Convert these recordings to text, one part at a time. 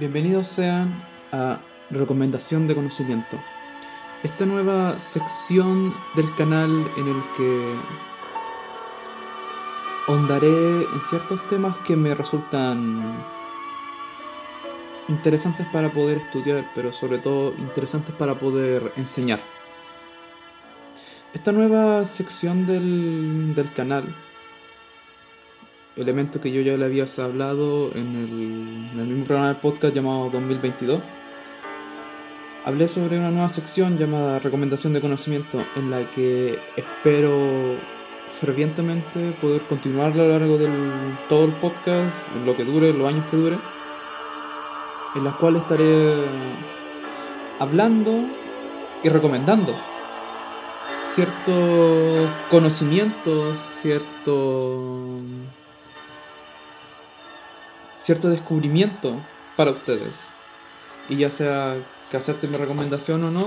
Bienvenidos sean a Recomendación de Conocimiento, esta nueva sección del canal en el que hondaré en ciertos temas que me resultan interesantes para poder estudiar, pero sobre todo interesantes para poder enseñar. Esta nueva sección del, del canal elemento que yo ya le había hablado en el, en el mismo programa del podcast llamado 2022. Hablé sobre una nueva sección llamada Recomendación de Conocimiento en la que espero fervientemente poder continuar a lo largo de todo el podcast, en lo que dure, los años que dure, en las cuales estaré hablando y recomendando ciertos conocimientos, ciertos cierto descubrimiento para ustedes. Y ya sea que acepten mi recomendación o no,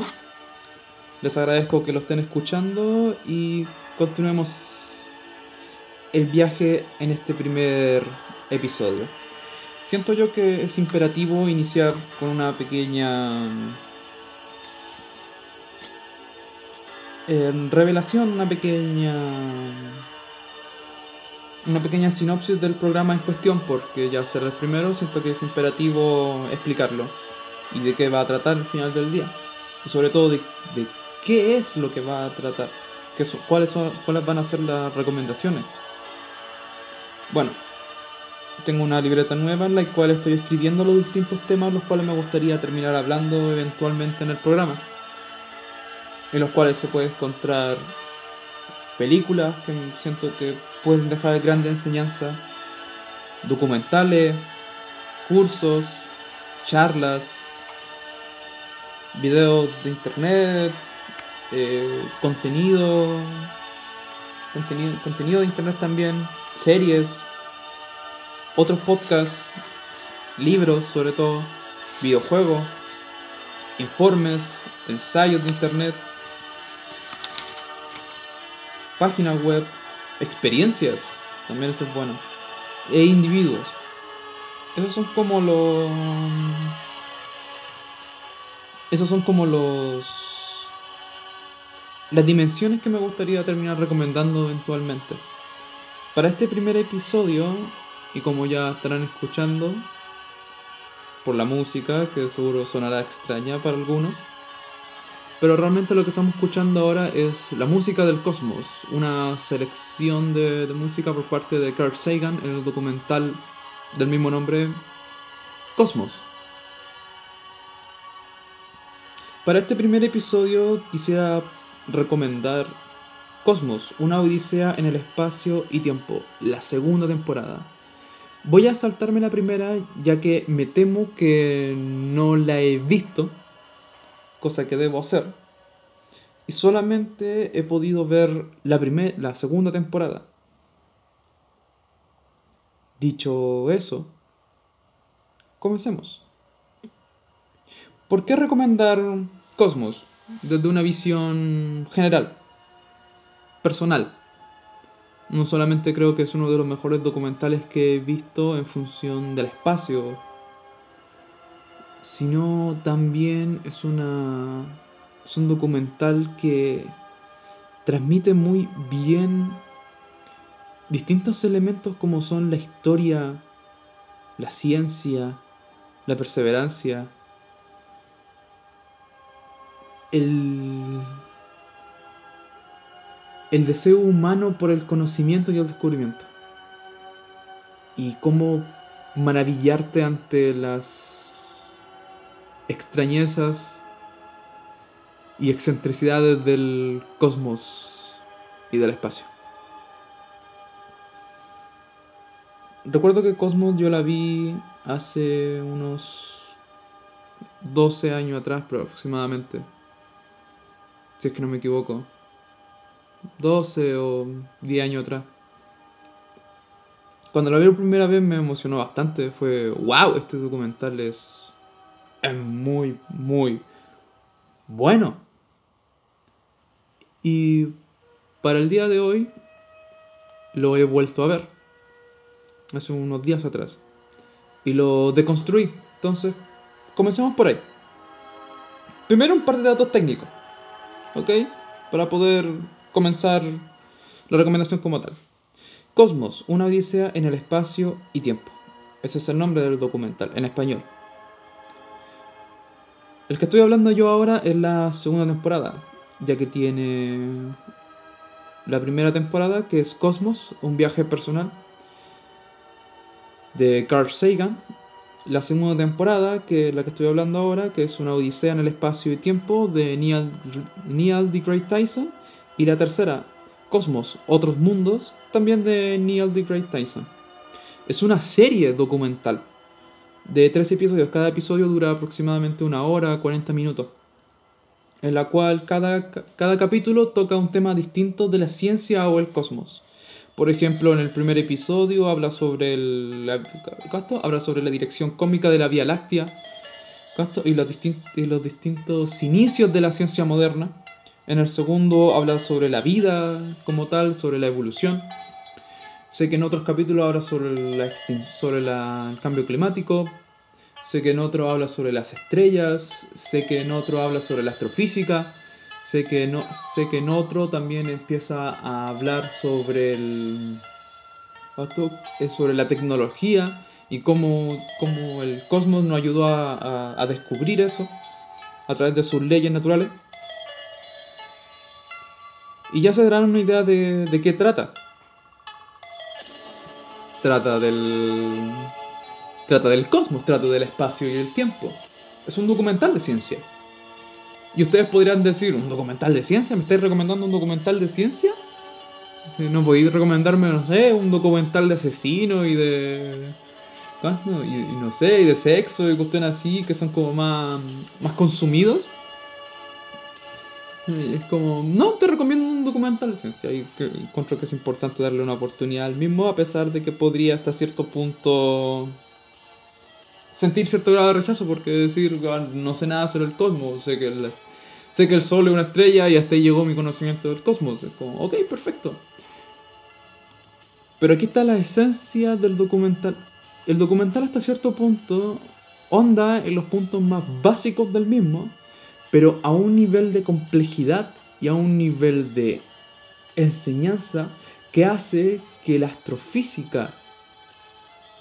les agradezco que lo estén escuchando y continuemos el viaje en este primer episodio. Siento yo que es imperativo iniciar con una pequeña eh, revelación, una pequeña una pequeña sinopsis del programa en cuestión, porque ya será el primero, siento que es imperativo explicarlo y de qué va a tratar al final del día. Y sobre todo de, de qué es lo que va a tratar, qué son, cuáles, son, cuáles van a ser las recomendaciones. Bueno, tengo una libreta nueva en la cual estoy escribiendo los distintos temas los cuales me gustaría terminar hablando eventualmente en el programa. En los cuales se puede encontrar películas que siento que pueden dejar grande enseñanza, documentales, cursos, charlas, videos de internet, eh, contenido, contenido, contenido de internet también, series, otros podcasts, libros sobre todo, videojuegos, informes, ensayos de internet páginas web, experiencias, también eso es bueno, e individuos. Esos son como los... Esos son como los... Las dimensiones que me gustaría terminar recomendando eventualmente. Para este primer episodio, y como ya estarán escuchando, por la música, que seguro sonará extraña para algunos, pero realmente lo que estamos escuchando ahora es la música del cosmos, una selección de, música por parte de Carl Sagan en el documental del mismo nombre, Cosmos. Para este primer episodio quisiera recomendar Cosmos, una odisea en el espacio y tiempo, la segunda temporada. Voy a saltarme la primera ya que me temo que no la he visto cosa que debo hacer. Y solamente he podido ver la, primer, la segunda temporada. Dicho eso, comencemos. ¿Por qué recomendar Cosmos desde una visión general, personal? No solamente creo que es uno de los mejores documentales que he visto en función del espacio, sino también es una es un documental que transmite muy bien distintos elementos como son la historia, la ciencia, la perseverancia, el, el deseo humano por el conocimiento y el descubrimiento. Y cómo maravillarte ante las extrañezas y excentricidades del cosmos y del espacio. Recuerdo que Cosmos yo la vi hace unos 12 años atrás aproximadamente. Si es que no me equivoco. 12 o 10 años atrás. Cuando la vi por primera vez me emocionó bastante. Fue, wow, este documental es es muy, muy bueno. Y para el día de hoy lo he vuelto a ver. Hace unos días atrás. Y lo deconstruí. Entonces, comencemos por ahí. Primero un par de datos técnicos, ¿ok? Para poder comenzar la recomendación como tal. Cosmos, una odisea en el espacio y tiempo. Ese es el nombre del documental, en español. El que estoy hablando yo ahora es la segunda temporada, ya que tiene la primera temporada, que es Cosmos, un viaje personal de Carl Sagan. La segunda temporada, que es la que estoy hablando ahora, que es una odisea en el espacio y tiempo de Neil, Neil deGrasse Tyson. Y la tercera, Cosmos, Otros Mundos, también de Neil deGrasse Tyson. Es una serie documental de tres episodios. Cada episodio dura aproximadamente una hora, 40 minutos. En la cual cada, cada capítulo toca un tema distinto de la ciencia o el cosmos. Por ejemplo, en el primer episodio habla sobre el, habla sobre la dirección cómica de la Vía Láctea y los, y los distintos inicios de la ciencia moderna. En el segundo habla sobre la vida como tal, sobre la evolución. Sé que en otros capítulos habla sobre, la sobre el cambio climático. Sé que en otro habla sobre las estrellas. Sé que en otro habla sobre la astrofísica. Sé que, no, sé que en otro también empieza a hablar sobre el sobre la tecnología y cómo, cómo el cosmos nos ayudó a, a, descubrir eso a través de sus leyes naturales. Y ya se darán una idea de, de qué trata trata del. Trata del cosmos, trata del espacio y el tiempo. Es un documental de ciencia. Y ustedes podrían decir, ¿un documental de ciencia? ¿Me estáis recomendando un documental de ciencia? ¿No podéis recomendarme, no sé, un documental de asesino y de. No sé, y de sexo y cuestiones así que son como más, más consumidos? Es como, no, te recomiendo un documental de ciencia. Y encuentro que es importante darle una oportunidad al mismo, a pesar de que podría hasta cierto punto sentir cierto grado de rechazo, porque decir, ah, no sé nada sobre el cosmos, sé que el, sé que el Sol es una estrella y hasta ahí llegó mi conocimiento del cosmos. Es como, ok, perfecto. Pero aquí está la esencia del documental. El documental hasta cierto punto onda en los puntos más básicos del mismo pero a un nivel de complejidad y a un nivel de enseñanza que hace que la astrofísica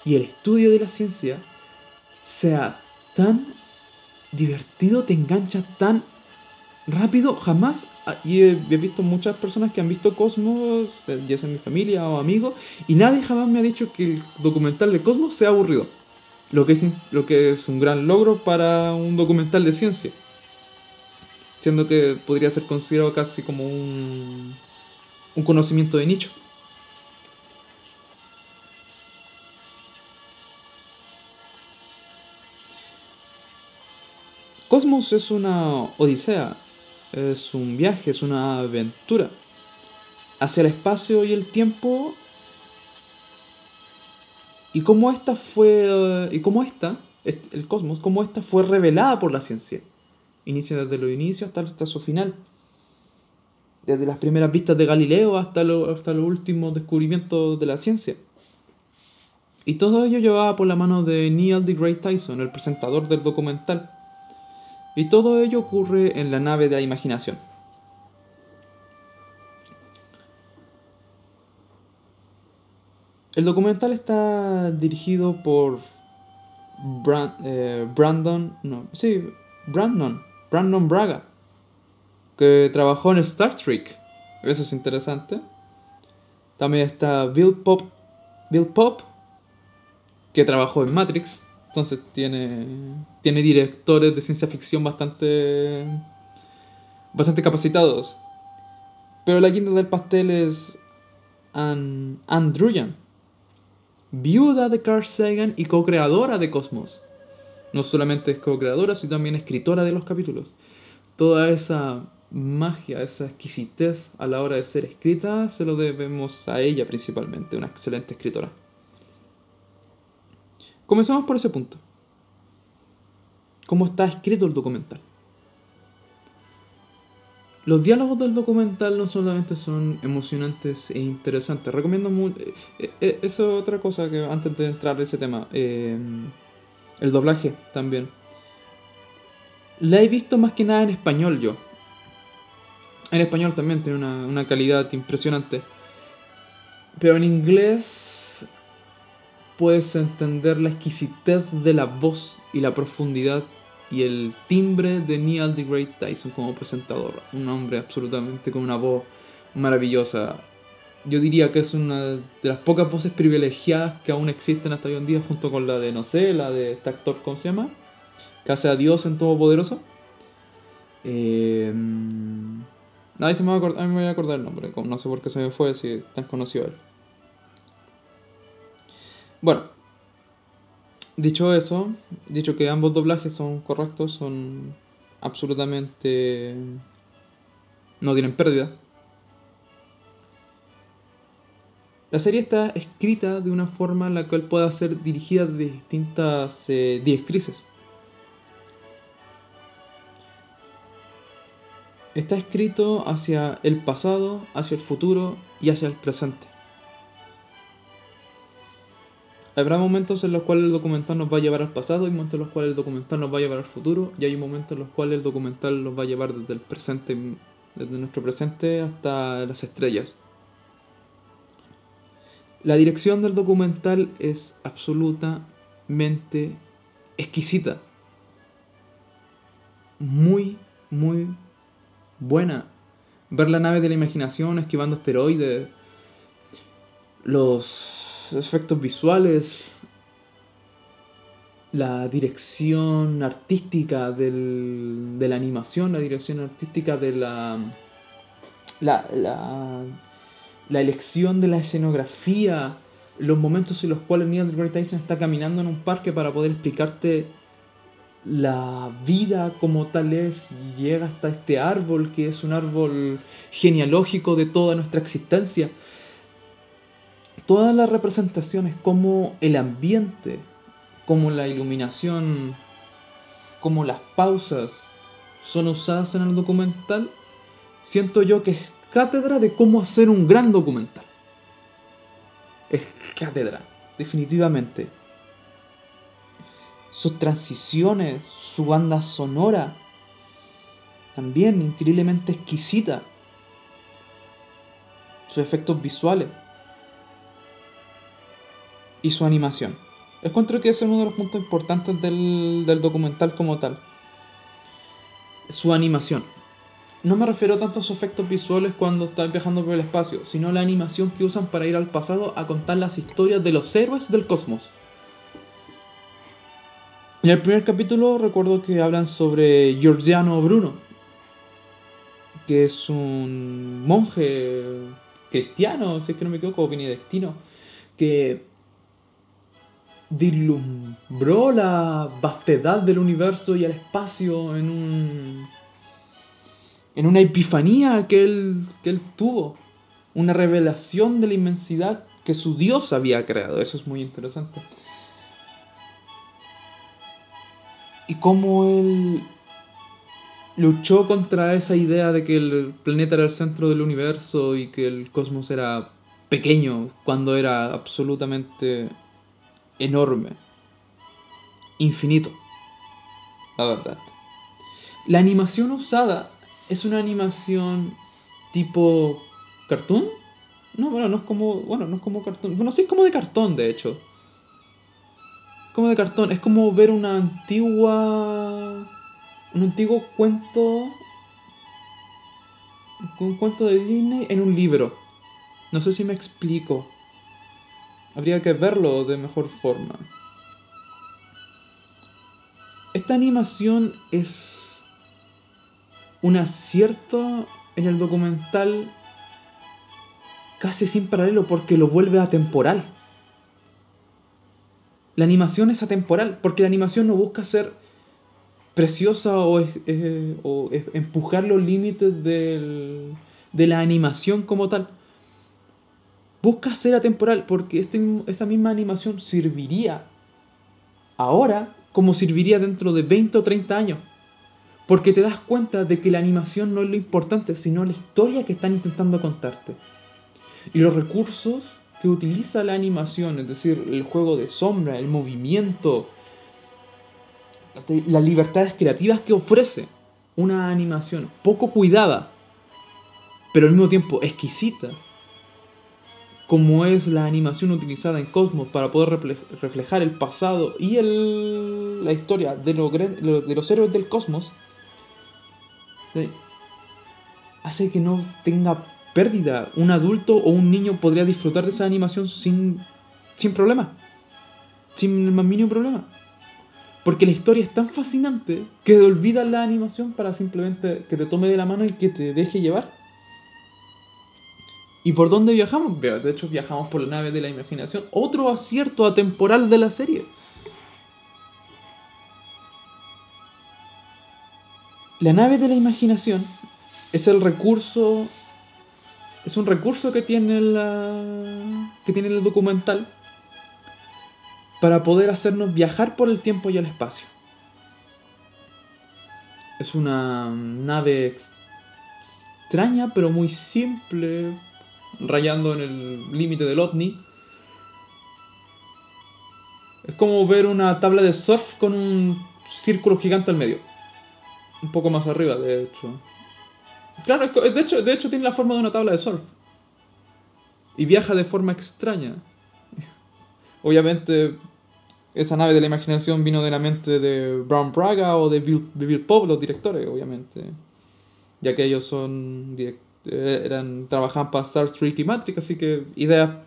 y el estudio de la ciencia sea tan divertido, te engancha tan rápido, jamás, y he, visto muchas personas que han visto Cosmos, ya sea mi familia o amigos, y nadie jamás me ha dicho que el documental de Cosmos sea aburrido, lo que es, lo que es un gran logro para un documental de ciencia siendo que podría ser considerado casi como un, un conocimiento de nicho. Cosmos es una odisea, es un viaje, es una aventura hacia el espacio y el tiempo y cómo esta fue y cómo esta el cosmos cómo esta fue revelada por la ciencia Inicia desde los inicios hasta, hasta su final. Desde las primeras vistas de Galileo hasta, lo, hasta los últimos descubrimientos de la ciencia. Y todo ello llevaba por la mano de Neil deGrasse Tyson, el presentador del documental. Y todo ello ocurre en la nave de la imaginación. El documental está dirigido por eh, Brandon, no, sí, Brandon Brandon Braga, que trabajó en Star Trek. Eso es interesante. También está Bill Pop, Bill Pop, que trabajó en Matrix. Entonces tiene, tiene directores de ciencia ficción bastante, bastante capacitados. Pero la quinta del pastel es Anne, Druyan, viuda de Carl Sagan y co-creadora de Cosmos. No solamente es co-creadora, sino también escritora de los capítulos. Toda esa magia, esa exquisitez a la hora de ser escrita, se lo debemos a ella principalmente, una excelente escritora. Comencemos por ese punto. ¿Cómo está escrito el documental? Los diálogos del documental no solamente son emocionantes e interesantes, recomiendo mucho... Eh, eh, eso es otra cosa que antes de entrar en ese tema. Eh, El doblaje también. La he visto más que nada en español yo. En español también tiene una, calidad impresionante. Pero en inglés puedes entender la exquisitez de la voz y la profundidad y el timbre de Neil deGrasse Tyson como presentador. Un hombre absolutamente con una voz maravillosa. Yo diría que es una de las pocas voces privilegiadas que aún existen hasta hoy en día, junto con la de, no sé, la de este actor, ¿cómo se llama? Que hace a Dios en Todopoderoso. Eh, Nadie se me va a acordar, me voy a acordar el nombre, no sé por qué se me fue si tan conocido él. Bueno, dicho eso, dicho que ambos doblajes son correctos, son absolutamente... no tienen pérdida. La serie está escrita de una forma en la cual pueda ser dirigida de distintas eh, directrices. Está escrito hacia el pasado, hacia el futuro y hacia el presente. Habrá momentos en los cuales el documental nos va a llevar al pasado, y momentos en los cuales el documental nos va a llevar al futuro, y hay momentos en los cuales el documental nos va a llevar desde el presente, desde nuestro presente hasta las estrellas. La dirección del documental es absolutamente exquisita. Muy, muy buena. Ver la nave de la imaginación esquivando asteroides, los efectos visuales, la dirección artística del, de la animación, la dirección artística de la, la, la, la elección de la escenografía, los momentos en los cuales Neil deGrasse Tyson está caminando en un parque para poder explicarte la vida como tal es llega hasta este árbol que es un árbol genealógico de toda nuestra existencia. Todas las representaciones, como el ambiente, como la iluminación, como las pausas son usadas en el documental, siento yo que cátedra de cómo hacer un gran documental. Es cátedra, definitivamente sus transiciones, su banda sonora, también increíblemente exquisita, sus efectos visuales y su animación. Encuentro que ese es uno de los puntos importantes del, del documental como tal. Su animación. No me refiero tanto a sus efectos visuales cuando están viajando por el espacio, sino la animación que usan para ir al pasado a contar las historias de los héroes del cosmos. En el primer capítulo recuerdo que hablan sobre Giorgiano Bruno, que es un monje cristiano, si es que no me equivoco, benedictino, que dislumbró la vastedad del universo y el espacio en un en una epifanía que él, que él tuvo, una revelación de la inmensidad que su Dios había creado. Eso es muy interesante. y cómo él luchó contra esa idea de que el planeta era el centro del universo y que el cosmos era pequeño cuando era absolutamente enorme, infinito, la verdad. La animación usada es una animación tipo cartoon. No, bueno, no es como, bueno, no es como cartoon. Bueno, sí es como de cartón, de hecho como de cartón. Es como ver una antigua. Un antiguo cuento. Un cuento de Disney en un libro. No sé si me explico. Habría que verlo de mejor forma. Esta animación es un acierto en el documental casi sin paralelo porque lo vuelve atemporal. La animación es atemporal, porque la animación no busca ser preciosa o, empujar los límites de la animación como tal. Busca ser atemporal, porque este, esa misma animación serviría ahora como serviría dentro de 20 o 30 años. Porque te das cuenta de que la animación no es lo importante, sino la historia que están intentando contarte. Y los recursos que utiliza la animación, es decir, el juego de sombra, el movimiento, las libertades creativas que ofrece una animación poco cuidada, pero al mismo tiempo exquisita, como es la animación utilizada en Cosmos para poder reflejar el pasado y el, la historia de, de los héroes del cosmos, hace que no tenga pérdida. Un adulto o un niño podría disfrutar de esa animación sin, sin problema. Sin el más mínimo problema. Porque la historia es tan fascinante que olvidas la animación para simplemente que te tome de la mano y que te deje llevar. ¿Y por dónde viajamos? De hecho, viajamos por la nave de la imaginación. Otro acierto atemporal de la serie. La nave de la imaginación es el recurso. Es un recurso que tiene la. que tiene el documental para poder hacernos viajar por el tiempo y el espacio. Es una nave extraña pero muy simple, rayando en el límite del ovni. Es como ver una tabla de surf con un círculo gigante al medio. Un poco más arriba, de hecho. Claro, de hecho, de hecho tiene la forma de una tabla de surf. Y viaja de forma extraña. Obviamente esa nave de la imaginación vino de la mente de Brown Braga o de Bill, de Bill los directores, obviamente. Ya que ellos son eran trabajaban para Star Trek y Matrix, así que ideas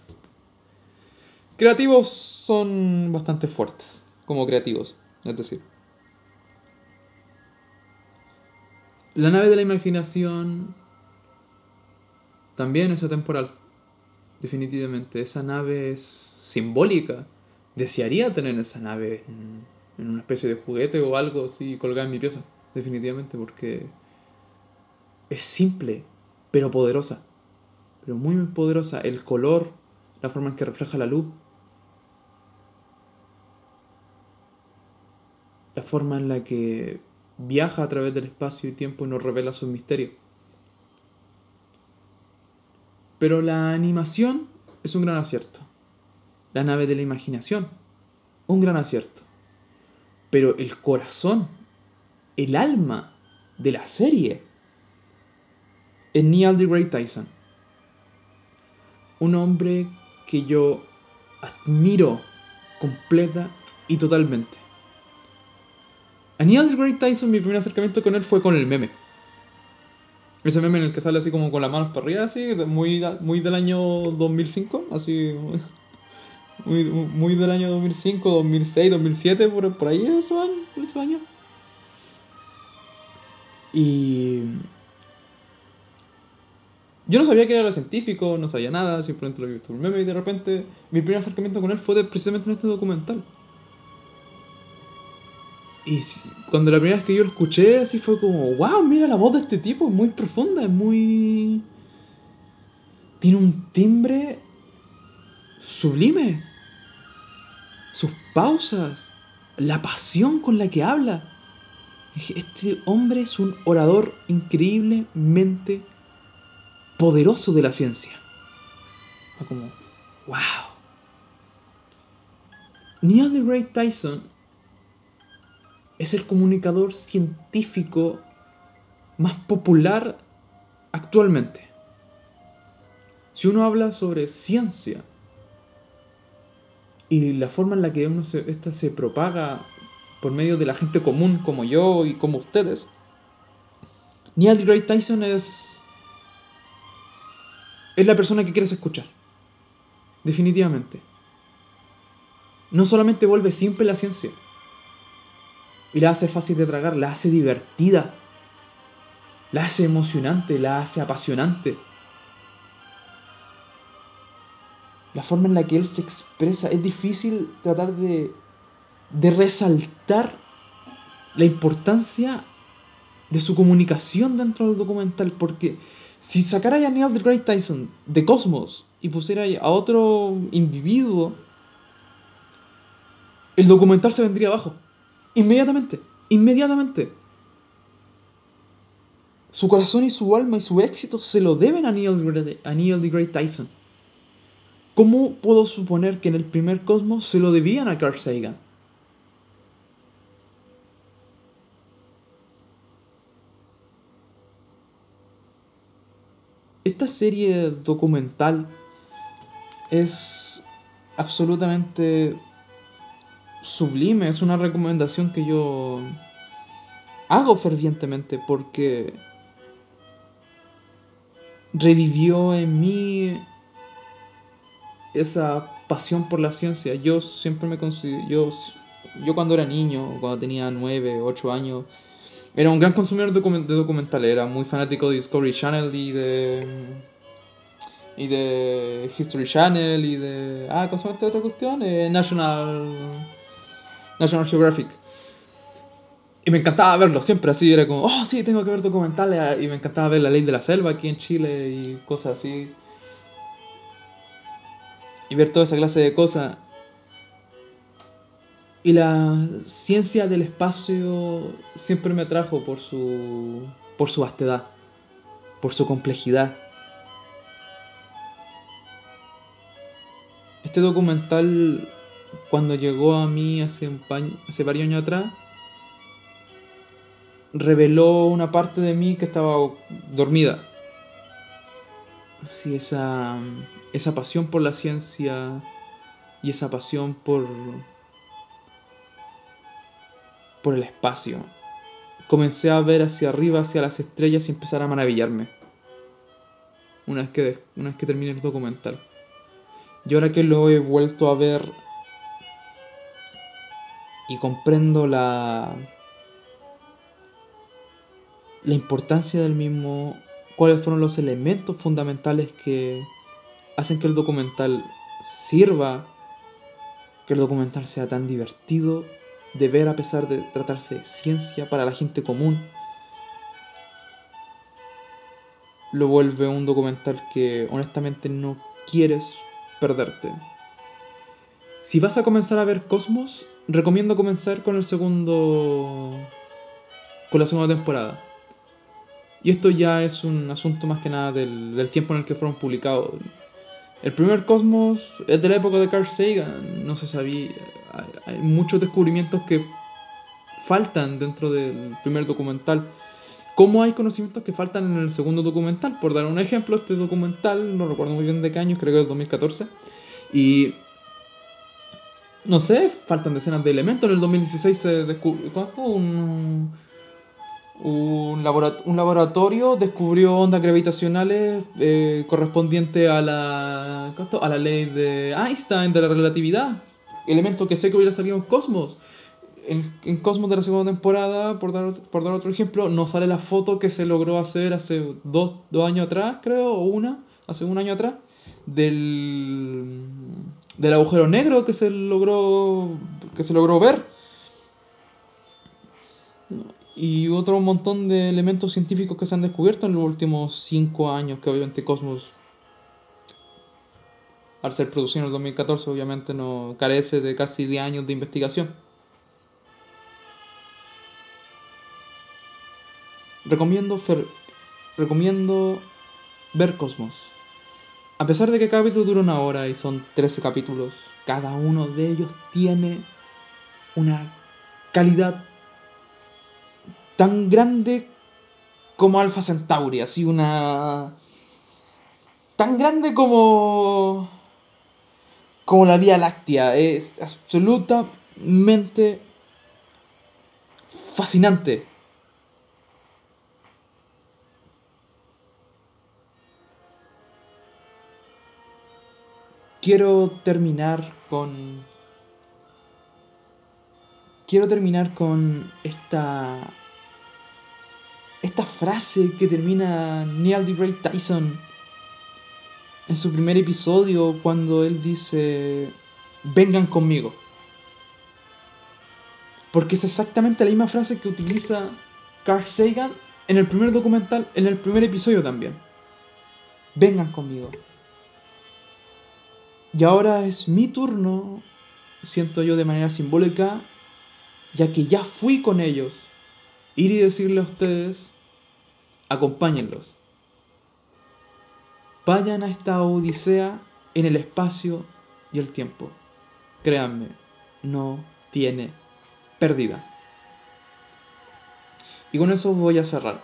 creativos son bastante fuertes, como creativos, es decir. La nave de la imaginación también es atemporal, definitivamente. Esa nave es simbólica desearía tener esa nave en, una especie de juguete o algo así colgada en mi pieza, definitivamente, porque es simple, pero poderosa. Pero muy, muy poderosa. El color, la forma en que refleja la luz. La forma en la que viaja a través del espacio y tiempo y nos revela sus misterios. Pero la animación es un gran acierto la nave de la imaginación. Un gran acierto. Pero el corazón, el alma de la serie es Neil deGrasse Tyson. Un hombre que yo admiro completa y totalmente. A Neil deGrasse Tyson mi primer acercamiento con él fue con el meme. Ese meme en el que sale así como con las manos para arriba, así, muy, muy del año 2005, así muy, muy del año 2005, 2006, 2007, por, por ahí esos años, esos años. Y yo no sabía que era científico, no sabía nada, simplemente lo vi por meme y de repente mi primer acercamiento con él fue precisamente en este documental. Y cuando la primera vez que yo lo escuché, así fue como, wow, mira la voz de este tipo, es muy profunda, es muy... Tiene un timbre sublime. Sus pausas, la pasión con la que habla. Este hombre es un orador increíblemente poderoso de la ciencia. Como, wow. Neil deGrasse Tyson es el comunicador científico más popular actualmente. Si uno habla sobre ciencia, y la forma en la que uno se, esta se propaga por medio de la gente común como yo y como ustedes. Neil deGrasse Tyson es es la persona que quieres escuchar. Definitivamente. No solamente vuelve simple la ciencia y la hace fácil de tragar, la hace divertida, la hace emocionante, la hace apasionante. la forma en la que él se expresa, es difícil tratar de, de resaltar la importancia de su comunicación dentro del documental, porque si sacara a Neil deGrasse Tyson de Cosmos y pusiera a otro individuo, el documental se vendría abajo. Inmediatamente, inmediatamente. Su corazón y su alma y su éxito se lo deben a Neil, a Neil deGrasse Tyson. ¿Cómo puedo suponer que en el primer cosmos se lo debían a Carl Sagan? Esta serie documental es absolutamente sublime, es una recomendación que yo hago fervientemente porque revivió en mí esa pasión por la ciencia. Yo siempre me considero, yo, yo cuando era niño, cuando tenía 9, 8 años, era un gran consumidor de documentales, era muy fanático de Discovery Channel y de y de History Channel y de ah, ¿cómo otra cuestión? Eh, National National Geographic. Y me encantaba verlo, siempre así, era como, oh, sí, tengo que ver documentales. Y me encantaba ver La Ley de la Selva aquí en Chile y cosas así. Y ver toda esa clase de cosas. Y la ciencia del espacio siempre me atrajo por su, por su vastedad, por su complejidad. Este documental cuando llegó a mí hace, un hace varios años atrás, reveló una parte de mí que estaba dormida. Sí, esa, esa pasión por la ciencia y esa pasión por, por el espacio. Comencé a ver hacia arriba, hacia las estrellas y empezar a maravillarme. Una vez que, una vez que terminé el documental. Y ahora que lo he vuelto a ver y comprendo la, la importancia del mismo, cuáles fueron los elementos fundamentales que hacen que el documental sirva, que el documental sea tan divertido de ver a pesar de tratarse de ciencia para la gente común. Lo vuelve un documental que honestamente no quieres perderte. Si vas a comenzar a ver Cosmos, recomiendo comenzar con el segundo. con la segunda temporada. Y esto ya es un asunto más que nada del, tiempo en el que fueron publicados. El primer Cosmos es de la época de Carl Sagan, no se sabía. Hay, muchos descubrimientos que faltan dentro del primer documental. ¿Cómo hay conocimientos que faltan en el segundo documental? Por dar un ejemplo, este documental, no recuerdo muy bien de qué año, creo que es 2014. Y no sé, faltan decenas de elementos. En el 2016 se descubrió. ¿Cuánto? Un, un, laboratorio descubrió ondas gravitacionales eh, correspondientes a la, a la ley de Einstein de la relatividad. Elemento que sé que hubiera salido en Cosmos. En, en Cosmos de la segunda temporada, por dar, por dar otro ejemplo, no sale la foto que se logró hacer hace dos, dos años atrás, creo, o una, hace un año atrás, del del agujero negro que se logró que se logró ver. Y otro montón de elementos científicos que se han descubierto en los últimos cinco años que obviamente Cosmos al ser producido en el 2014 obviamente no carece de casi 10 años de investigación. Recomiendo recomiendo ver Cosmos a pesar de que cada capítulo dura una hora y son 13 capítulos, cada uno de ellos tiene una calidad tan grande como Alpha Centauri, así una... tan grande como... como la Vía Láctea, es absolutamente fascinante. Quiero terminar con. Quiero terminar con esta. Esta frase que termina Neil deGrasse Tyson en su primer episodio cuando él dice: Vengan conmigo. Porque es exactamente la misma frase que utiliza Carl Sagan en el primer documental, en el primer episodio también. Vengan conmigo. Y ahora es mi turno, siento yo de manera simbólica, ya que ya fui con ellos, ir y decirle a ustedes, acompáñenlos. Vayan a esta odisea en el espacio y el tiempo. Créanme, no tiene pérdida. Y con eso voy a cerrar.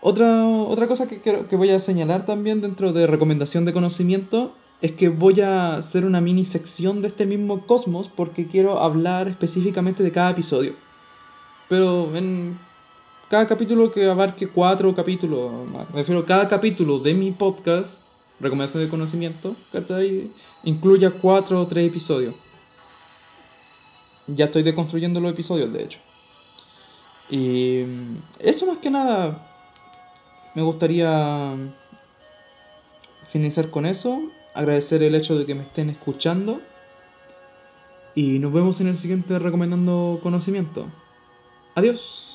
Otra, otra cosa que, que voy a señalar también dentro de recomendación de conocimiento es que voy a hacer una mini sección de este mismo cosmos porque quiero hablar específicamente de cada episodio. Pero en cada capítulo que abarque cuatro capítulos, me refiero a cada capítulo de mi podcast, recomendación de conocimiento, ¿cachai? incluya cuatro o tres episodios. Ya estoy deconstruyendo los episodios, de hecho. Y eso más que nada me gustaría finalizar con eso. Agradecer el hecho de que me estén escuchando. Y nos vemos en el siguiente recomendando conocimiento. Adiós.